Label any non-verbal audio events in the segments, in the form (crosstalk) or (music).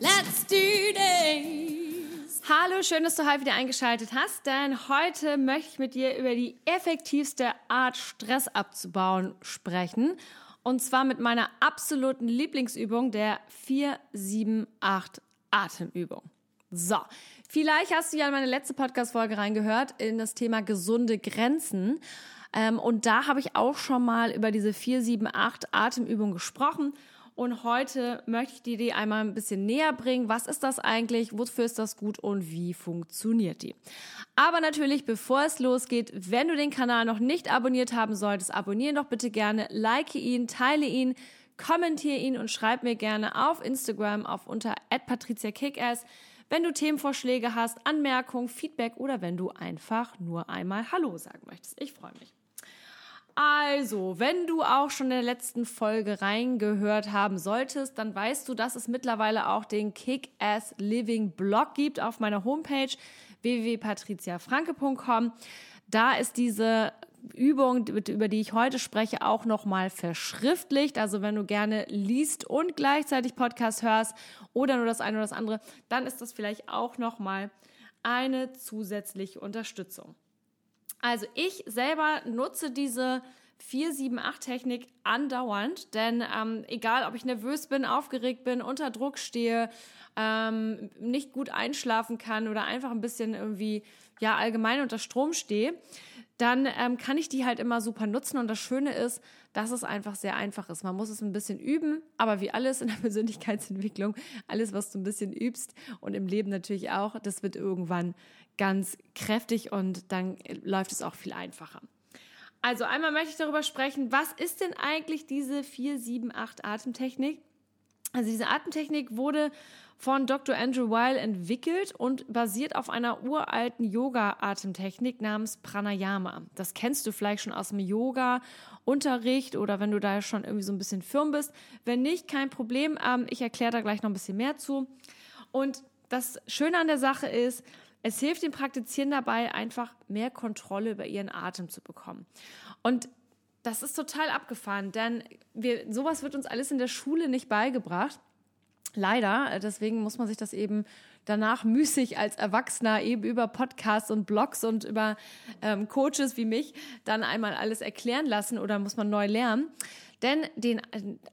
let's do this! Hallo, schön, dass du heute wieder eingeschaltet hast, denn heute möchte ich mit dir über die effektivste Art, Stress abzubauen, sprechen. Und zwar mit meiner absoluten Lieblingsübung, der 478 Atemübung. So, vielleicht hast du ja in meine letzte Podcast-Folge reingehört in das Thema gesunde Grenzen. Ähm, und da habe ich auch schon mal über diese 478 Atemübung gesprochen. Und heute möchte ich die einmal ein bisschen näher bringen. Was ist das eigentlich? Wofür ist das gut und wie funktioniert die? Aber natürlich, bevor es losgeht, wenn du den Kanal noch nicht abonniert haben solltest, abonniere doch bitte gerne, like ihn, teile ihn, kommentiere ihn und schreib mir gerne auf Instagram auf unter @patriziakickass, wenn du Themenvorschläge hast, Anmerkungen, Feedback oder wenn du einfach nur einmal Hallo sagen möchtest. Ich freue mich. Also, wenn du auch schon in der letzten Folge reingehört haben solltest, dann weißt du, dass es mittlerweile auch den Kick-Ass Living Blog gibt auf meiner Homepage www.patriziafranke.com. Da ist diese Übung, über die ich heute spreche, auch nochmal verschriftlicht. Also wenn du gerne liest und gleichzeitig Podcast hörst oder nur das eine oder das andere, dann ist das vielleicht auch nochmal eine zusätzliche Unterstützung. Also ich selber nutze diese 4-7-8-Technik andauernd, denn ähm, egal, ob ich nervös bin, aufgeregt bin, unter Druck stehe, ähm, nicht gut einschlafen kann oder einfach ein bisschen irgendwie ja allgemein unter Strom stehe, dann ähm, kann ich die halt immer super nutzen. Und das Schöne ist, dass es einfach sehr einfach ist. Man muss es ein bisschen üben, aber wie alles in der Persönlichkeitsentwicklung, alles, was du ein bisschen übst und im Leben natürlich auch, das wird irgendwann ganz kräftig und dann läuft es auch viel einfacher. Also einmal möchte ich darüber sprechen, was ist denn eigentlich diese 478 Atemtechnik? Also diese Atemtechnik wurde von Dr. Andrew Weil entwickelt und basiert auf einer uralten Yoga-Atemtechnik namens Pranayama. Das kennst du vielleicht schon aus dem Yoga-Unterricht oder wenn du da schon irgendwie so ein bisschen firm bist. Wenn nicht, kein Problem. Ähm, ich erkläre da gleich noch ein bisschen mehr zu. Und das Schöne an der Sache ist, es hilft den Praktizierenden dabei, einfach mehr Kontrolle über ihren Atem zu bekommen. Und das ist total abgefahren, denn wir, sowas wird uns alles in der Schule nicht beigebracht. Leider, deswegen muss man sich das eben danach müßig als Erwachsener eben über Podcasts und Blogs und über ähm, Coaches wie mich dann einmal alles erklären lassen oder muss man neu lernen. Denn den,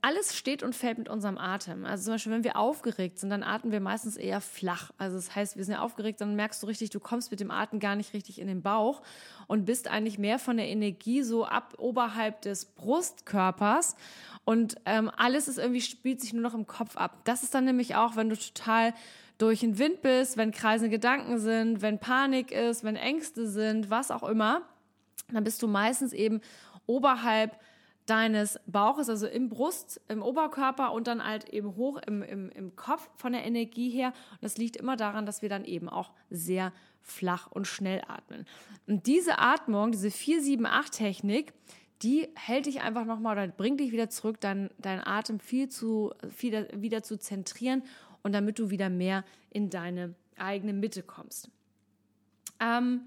alles steht und fällt mit unserem Atem. Also zum Beispiel, wenn wir aufgeregt sind, dann atmen wir meistens eher flach. Also das heißt, wir sind ja aufgeregt, dann merkst du richtig, du kommst mit dem Atem gar nicht richtig in den Bauch und bist eigentlich mehr von der Energie so ab oberhalb des Brustkörpers. Und ähm, alles ist irgendwie, spielt sich nur noch im Kopf ab. Das ist dann nämlich auch, wenn du total durch den Wind bist, wenn kreisende Gedanken sind, wenn Panik ist, wenn Ängste sind, was auch immer, dann bist du meistens eben oberhalb deines Bauches, also im Brust, im Oberkörper und dann halt eben hoch im, im, im Kopf von der Energie her. Und das liegt immer daran, dass wir dann eben auch sehr flach und schnell atmen. Und diese Atmung, diese 4-7-8-Technik, die hält dich einfach nochmal oder bringt dich wieder zurück, deinen dein Atem viel zu, viel, wieder zu zentrieren und damit du wieder mehr in deine eigene Mitte kommst. Ähm,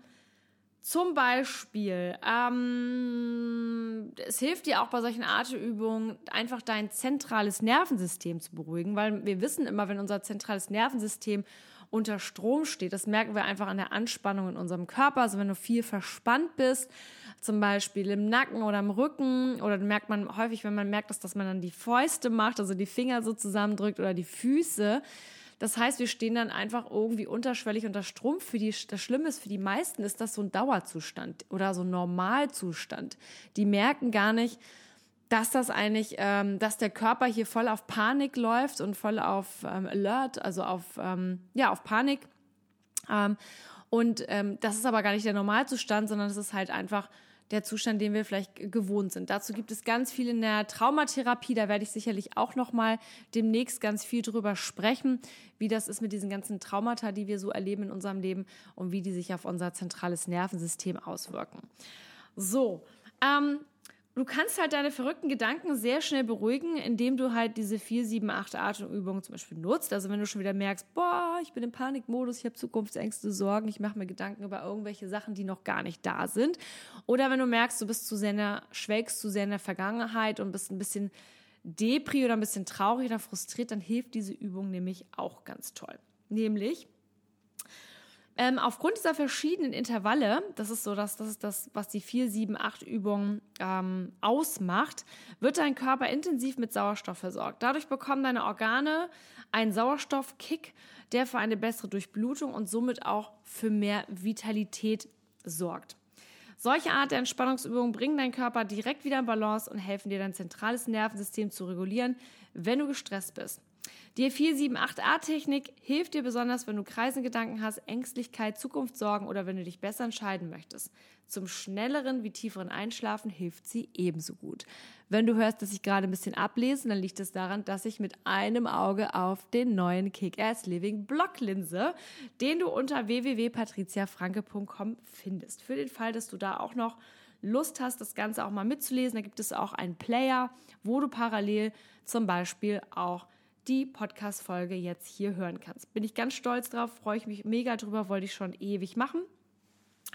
zum Beispiel, ähm, es hilft dir auch bei solchen Atemübungen, einfach dein zentrales Nervensystem zu beruhigen, weil wir wissen immer, wenn unser zentrales Nervensystem unter Strom steht, das merken wir einfach an der Anspannung in unserem Körper. Also wenn du viel verspannt bist, zum Beispiel im Nacken oder im Rücken, oder merkt man häufig, wenn man merkt, dass, dass man dann die Fäuste macht, also die Finger so zusammendrückt oder die Füße, das heißt, wir stehen dann einfach irgendwie unterschwellig unter Strom. Für die, das Schlimme ist, für die meisten ist das so ein Dauerzustand oder so ein Normalzustand. Die merken gar nicht, dass das eigentlich, ähm, dass der Körper hier voll auf Panik läuft und voll auf ähm, Alert, also auf, ähm, ja, auf Panik. Ähm, und ähm, das ist aber gar nicht der Normalzustand, sondern es ist halt einfach der Zustand, den wir vielleicht gewohnt sind. Dazu gibt es ganz viel in der Traumatherapie. Da werde ich sicherlich auch noch mal demnächst ganz viel drüber sprechen, wie das ist mit diesen ganzen Traumata, die wir so erleben in unserem Leben und wie die sich auf unser zentrales Nervensystem auswirken. So, ähm, Du kannst halt deine verrückten Gedanken sehr schnell beruhigen, indem du halt diese 4, 7, 8 Atemübungen zum Beispiel nutzt. Also wenn du schon wieder merkst, boah, ich bin im Panikmodus, ich habe Zukunftsängste, Sorgen, ich mache mir Gedanken über irgendwelche Sachen, die noch gar nicht da sind. Oder wenn du merkst, du bist zu sehr schwelgst zu sehr in der Vergangenheit und bist ein bisschen depri oder ein bisschen traurig oder frustriert, dann hilft diese Übung nämlich auch ganz toll. Nämlich, ähm, aufgrund dieser verschiedenen Intervalle, das ist so das, das ist das, was die 4, 7, 8 Übung ähm, ausmacht, wird dein Körper intensiv mit Sauerstoff versorgt. Dadurch bekommen deine Organe einen Sauerstoffkick, der für eine bessere Durchblutung und somit auch für mehr Vitalität sorgt. Solche Art der Entspannungsübungen bringen deinen Körper direkt wieder in Balance und helfen dir, dein zentrales Nervensystem zu regulieren, wenn du gestresst bist. Die 478a-Technik hilft dir besonders, wenn du Kreisengedanken hast, Ängstlichkeit, Zukunftssorgen oder wenn du dich besser entscheiden möchtest. Zum schnelleren wie tieferen Einschlafen hilft sie ebenso gut. Wenn du hörst, dass ich gerade ein bisschen ablese, dann liegt es daran, dass ich mit einem Auge auf den neuen Kick-Ass Living Blocklinse, den du unter www.patriziafranke.com findest. Für den Fall, dass du da auch noch Lust hast, das Ganze auch mal mitzulesen, da gibt es auch einen Player, wo du parallel zum Beispiel auch die Podcast-Folge jetzt hier hören kannst. Bin ich ganz stolz drauf, freue ich mich mega drüber, wollte ich schon ewig machen.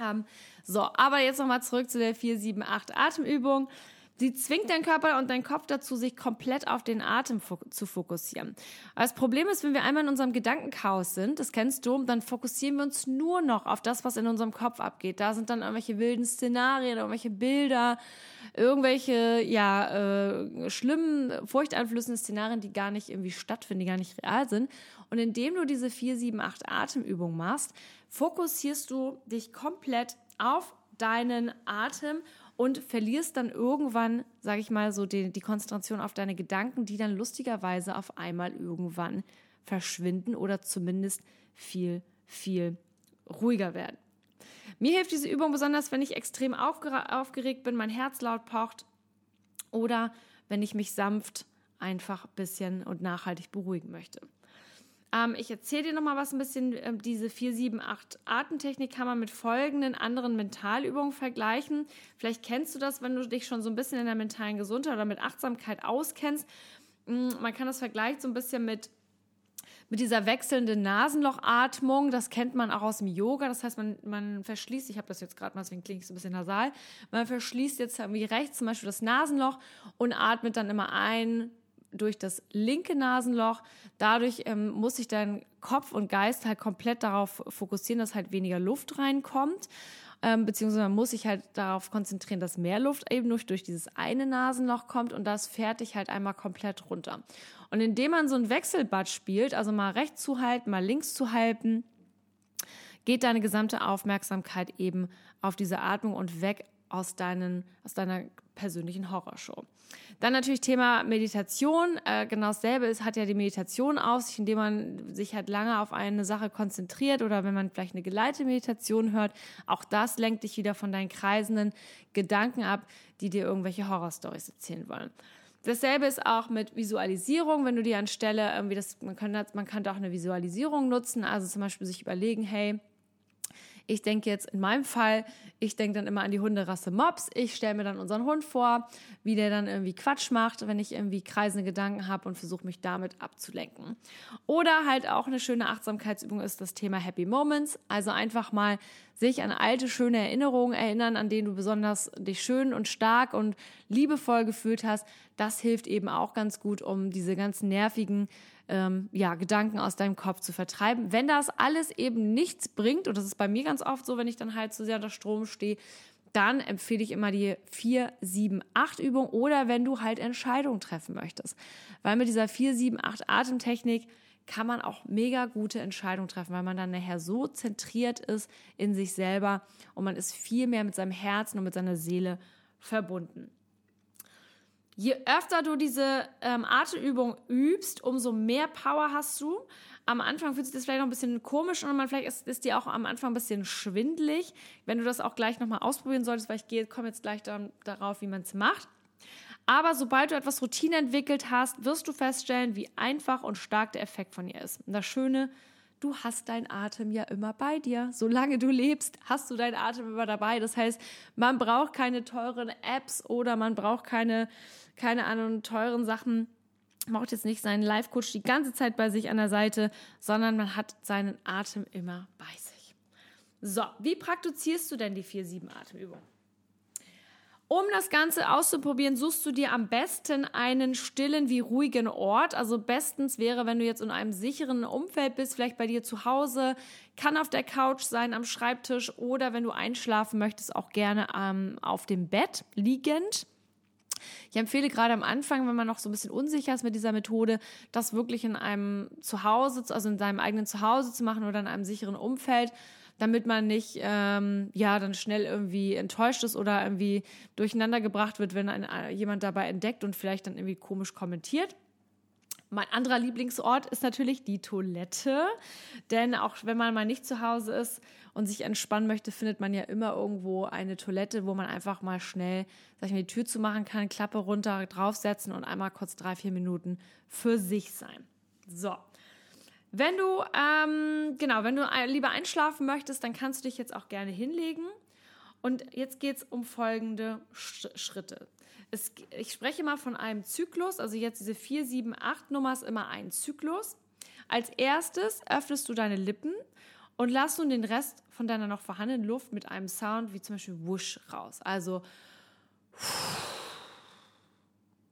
Ähm, so, aber jetzt nochmal zurück zu der 478 Atemübung. Sie zwingt deinen Körper und deinen Kopf dazu, sich komplett auf den Atem zu fokussieren. das Problem ist, wenn wir einmal in unserem Gedankenchaos sind, das kennst du, dann fokussieren wir uns nur noch auf das, was in unserem Kopf abgeht. Da sind dann irgendwelche wilden Szenarien, irgendwelche Bilder, irgendwelche, ja, äh, schlimmen, furchteinflößenden Szenarien, die gar nicht irgendwie stattfinden, die gar nicht real sind. Und indem du diese 4, 7, 8 Atemübungen machst, fokussierst du dich komplett auf deinen Atem und verlierst dann irgendwann, sage ich mal, so die, die Konzentration auf deine Gedanken, die dann lustigerweise auf einmal irgendwann verschwinden oder zumindest viel, viel ruhiger werden. Mir hilft diese Übung besonders, wenn ich extrem aufgeregt bin, mein Herz laut pocht oder wenn ich mich sanft einfach ein bisschen und nachhaltig beruhigen möchte. Ähm, ich erzähle dir nochmal was ein bisschen. Ähm, diese 4, 7, 8 Atemtechnik kann man mit folgenden anderen Mentalübungen vergleichen. Vielleicht kennst du das, wenn du dich schon so ein bisschen in der mentalen Gesundheit oder mit Achtsamkeit auskennst. Mm, man kann das vergleichen so ein bisschen mit mit dieser wechselnden Nasenlochatmung, das kennt man auch aus dem Yoga. Das heißt, man, man verschließt, ich habe das jetzt gerade mal, deswegen klingt es ein bisschen nasal, man verschließt jetzt irgendwie rechts zum Beispiel das Nasenloch und atmet dann immer ein, durch das linke Nasenloch. Dadurch ähm, muss sich dein Kopf und Geist halt komplett darauf fokussieren, dass halt weniger Luft reinkommt. Ähm, beziehungsweise man muss sich halt darauf konzentrieren, dass mehr Luft eben nur durch dieses eine Nasenloch kommt und das fährt dich halt einmal komplett runter. Und indem man so ein Wechselbad spielt, also mal rechts zu halten, mal links zu halten, geht deine gesamte Aufmerksamkeit eben auf diese Atmung und weg aus, deinen, aus deiner persönlichen Horrorshow. Dann natürlich Thema Meditation. Äh, genau dasselbe ist, hat ja die Meditation aus sich, indem man sich halt lange auf eine Sache konzentriert oder wenn man vielleicht eine geleitete Meditation hört. Auch das lenkt dich wieder von deinen kreisenden Gedanken ab, die dir irgendwelche Horrorstories erzählen wollen. Dasselbe ist auch mit Visualisierung, wenn du dir anstelle irgendwie das, man kann, man könnte auch eine Visualisierung nutzen, also zum Beispiel sich überlegen, hey, ich denke jetzt in meinem Fall, ich denke dann immer an die Hunderasse Mops. Ich stelle mir dann unseren Hund vor, wie der dann irgendwie Quatsch macht, wenn ich irgendwie kreisende Gedanken habe und versuche mich damit abzulenken. Oder halt auch eine schöne Achtsamkeitsübung ist das Thema Happy Moments. Also einfach mal sich an alte, schöne Erinnerungen erinnern, an denen du besonders dich schön und stark und liebevoll gefühlt hast. Das hilft eben auch ganz gut, um diese ganzen nervigen ähm, ja, Gedanken aus deinem Kopf zu vertreiben. Wenn das alles eben nichts bringt, und das ist bei mir ganz oft so, wenn ich dann halt zu sehr unter Strom stehe, dann empfehle ich immer die 4, 7, 8 Übung oder wenn du halt Entscheidungen treffen möchtest. Weil mit dieser 4, 7, 8 Atemtechnik kann man auch mega gute Entscheidungen treffen, weil man dann nachher so zentriert ist in sich selber und man ist viel mehr mit seinem Herzen und mit seiner Seele verbunden. Je öfter du diese ähm, Atemübung übst, umso mehr Power hast du. Am Anfang fühlt sich das vielleicht noch ein bisschen komisch an, man vielleicht ist, ist dir auch am Anfang ein bisschen schwindlig. Wenn du das auch gleich nochmal ausprobieren solltest, weil ich gehe, komme jetzt gleich dann, darauf, wie man es macht. Aber sobald du etwas Routine entwickelt hast, wirst du feststellen, wie einfach und stark der Effekt von ihr ist. Und das Schöne, du hast deinen Atem ja immer bei dir. Solange du lebst, hast du deinen Atem immer dabei. Das heißt, man braucht keine teuren Apps oder man braucht keine, keine anderen teuren Sachen. Man braucht jetzt nicht seinen Life-Coach die ganze Zeit bei sich an der Seite, sondern man hat seinen Atem immer bei sich. So, wie praktizierst du denn die 4-7-Atemübung? Um das Ganze auszuprobieren, suchst du dir am besten einen stillen wie ruhigen Ort. Also bestens wäre, wenn du jetzt in einem sicheren Umfeld bist, vielleicht bei dir zu Hause, kann auf der Couch sein, am Schreibtisch oder wenn du einschlafen möchtest, auch gerne ähm, auf dem Bett liegend. Ich empfehle gerade am Anfang, wenn man noch so ein bisschen unsicher ist mit dieser Methode, das wirklich in einem Zuhause, also in seinem eigenen Zuhause zu machen oder in einem sicheren Umfeld damit man nicht ähm, ja dann schnell irgendwie enttäuscht ist oder irgendwie durcheinander gebracht wird, wenn ein, äh, jemand dabei entdeckt und vielleicht dann irgendwie komisch kommentiert. Mein anderer Lieblingsort ist natürlich die Toilette, denn auch wenn man mal nicht zu Hause ist und sich entspannen möchte, findet man ja immer irgendwo eine Toilette, wo man einfach mal schnell, sag ich mal, die Tür zu machen kann, Klappe runter, draufsetzen und einmal kurz drei, vier Minuten für sich sein. So. Wenn du, ähm, genau, wenn du lieber einschlafen möchtest, dann kannst du dich jetzt auch gerne hinlegen. Und jetzt geht es um folgende Sch Schritte. Es, ich spreche mal von einem Zyklus, also jetzt diese 4, 7, 8 Nummer ist immer ein Zyklus. Als erstes öffnest du deine Lippen und lass nun den Rest von deiner noch vorhandenen Luft mit einem Sound wie zum Beispiel Wusch raus. Also,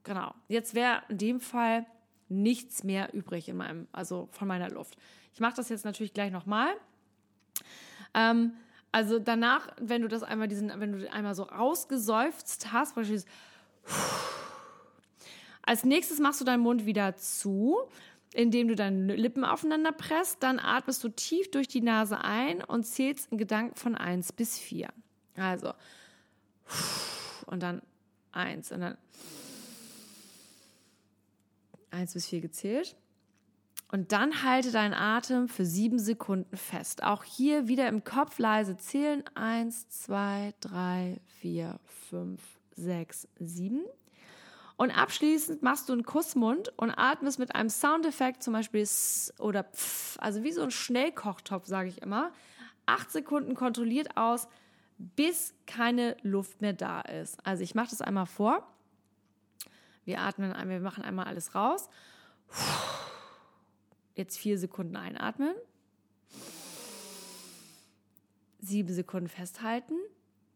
genau. Jetzt wäre in dem Fall nichts mehr übrig in meinem, also von meiner Luft. Ich mache das jetzt natürlich gleich nochmal. Ähm, also danach, wenn du das einmal diesen, wenn du einmal so rausgeseufzt hast, beispielsweise als nächstes machst du deinen Mund wieder zu, indem du deine Lippen aufeinander presst. Dann atmest du tief durch die Nase ein und zählst in Gedanken von 1 bis 4. Also und dann 1 und dann 1 bis 4 gezählt. Und dann halte deinen Atem für sieben Sekunden fest. Auch hier wieder im Kopf leise zählen. 1, 2, 3, 4, 5, 6, 7. Und abschließend machst du einen Kussmund und atmest mit einem Soundeffekt, zum Beispiel S oder Pf, also wie so ein Schnellkochtopf, sage ich immer. Acht Sekunden kontrolliert aus, bis keine Luft mehr da ist. Also ich mache das einmal vor. Wir atmen, wir machen einmal alles raus. Jetzt vier Sekunden einatmen. Sieben Sekunden festhalten.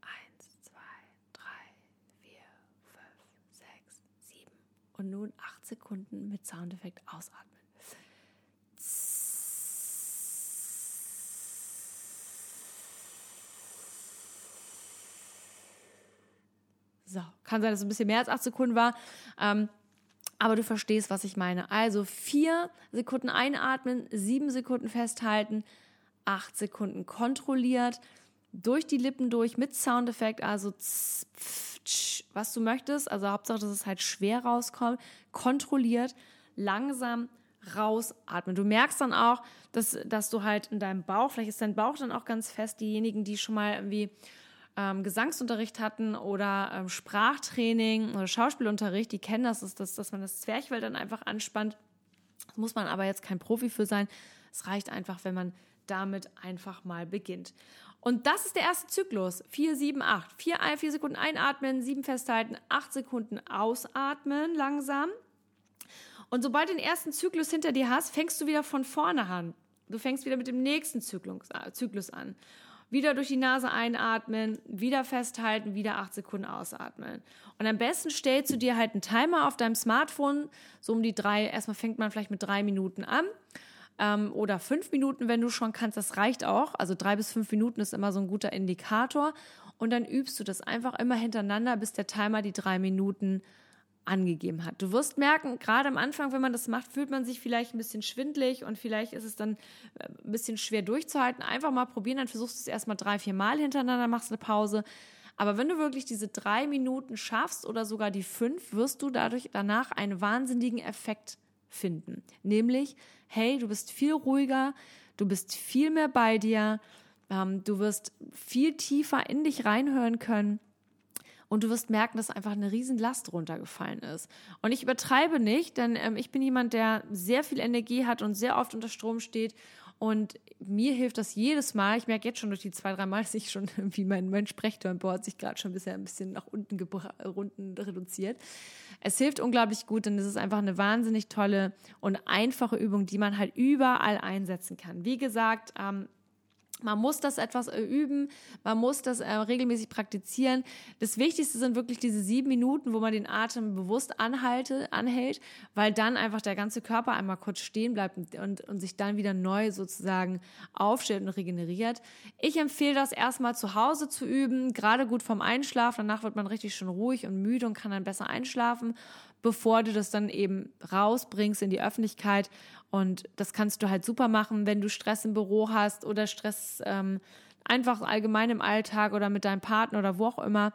Eins, zwei, drei, vier, fünf, sechs, sieben. Und nun acht Sekunden mit Soundeffekt ausatmen. So, kann sein, dass es ein bisschen mehr als acht Sekunden war. Ähm, aber du verstehst, was ich meine. Also vier Sekunden einatmen, sieben Sekunden festhalten, acht Sekunden kontrolliert, durch die Lippen durch mit Soundeffekt, also tz, pf, tsch, was du möchtest. Also Hauptsache, dass es halt schwer rauskommt, kontrolliert, langsam rausatmen. Du merkst dann auch, dass, dass du halt in deinem Bauch, vielleicht ist dein Bauch dann auch ganz fest, diejenigen, die schon mal irgendwie ähm, Gesangsunterricht hatten oder ähm, Sprachtraining oder Schauspielunterricht, die kennen das, ist das, dass man das Zwerchfell dann einfach anspannt. Das muss man aber jetzt kein Profi für sein. Es reicht einfach, wenn man damit einfach mal beginnt. Und das ist der erste Zyklus. 4, 7, 8. 4, 4 Sekunden einatmen, 7 festhalten, 8 Sekunden ausatmen langsam. Und sobald du den ersten Zyklus hinter dir hast, fängst du wieder von vorne an. Du fängst wieder mit dem nächsten Zyklus, Zyklus an. Wieder durch die Nase einatmen, wieder festhalten, wieder acht Sekunden ausatmen. Und am besten stellst du dir halt einen Timer auf deinem Smartphone, so um die drei, erstmal fängt man vielleicht mit drei Minuten an ähm, oder fünf Minuten, wenn du schon kannst, das reicht auch. Also drei bis fünf Minuten ist immer so ein guter Indikator. Und dann übst du das einfach immer hintereinander, bis der Timer die drei Minuten angegeben hat. Du wirst merken, gerade am Anfang, wenn man das macht, fühlt man sich vielleicht ein bisschen schwindlig und vielleicht ist es dann äh, ein bisschen schwer durchzuhalten. Einfach mal probieren, dann versuchst du es erstmal drei, vier Mal hintereinander, machst eine Pause. Aber wenn du wirklich diese drei Minuten schaffst oder sogar die fünf, wirst du dadurch danach einen wahnsinnigen Effekt finden. Nämlich, hey, du bist viel ruhiger, du bist viel mehr bei dir, ähm, du wirst viel tiefer in dich reinhören können und du wirst merken, dass einfach eine riesen Last runtergefallen ist. Und ich übertreibe nicht, denn ähm, ich bin jemand, der sehr viel Energie hat und sehr oft unter Strom steht und mir hilft das jedes Mal. Ich merke jetzt schon durch die zwei, drei Mal, dass ich schon (laughs) irgendwie mein, mein Sprechtonboard sich gerade schon bisher ein bisschen nach unten, unten reduziert. Es hilft unglaublich gut, denn es ist einfach eine wahnsinnig tolle und einfache Übung, die man halt überall einsetzen kann. Wie gesagt, ähm, man muss das etwas äh, üben, man muss das äh, regelmäßig praktizieren. Das Wichtigste sind wirklich diese sieben Minuten, wo man den Atem bewusst anhalte, anhält, weil dann einfach der ganze Körper einmal kurz stehen bleibt und, und, und sich dann wieder neu sozusagen aufstellt und regeneriert. Ich empfehle das erstmal zu Hause zu üben, gerade gut vom Einschlafen. Danach wird man richtig schon ruhig und müde und kann dann besser einschlafen bevor du das dann eben rausbringst in die Öffentlichkeit. Und das kannst du halt super machen, wenn du Stress im Büro hast oder Stress ähm, einfach allgemein im Alltag oder mit deinem Partner oder wo auch immer.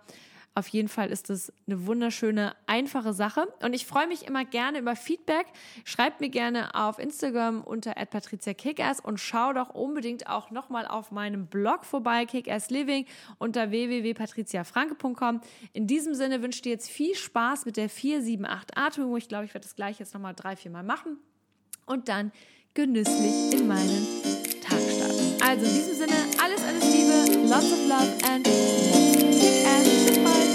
Auf jeden Fall ist es eine wunderschöne, einfache Sache. Und ich freue mich immer gerne über Feedback. Schreibt mir gerne auf Instagram unter patriziakickass und schau doch unbedingt auch nochmal auf meinem Blog vorbei, Kickass Living, unter www.patriziafranke.com. In diesem Sinne wünsche ich dir jetzt viel Spaß mit der 478 Atmung. Ich glaube, ich werde das gleich jetzt nochmal drei, vier Mal machen. Und dann genüsslich in meinen Tag starten. Also in diesem Sinne, alles, alles Liebe, lots of love and ass. Bye.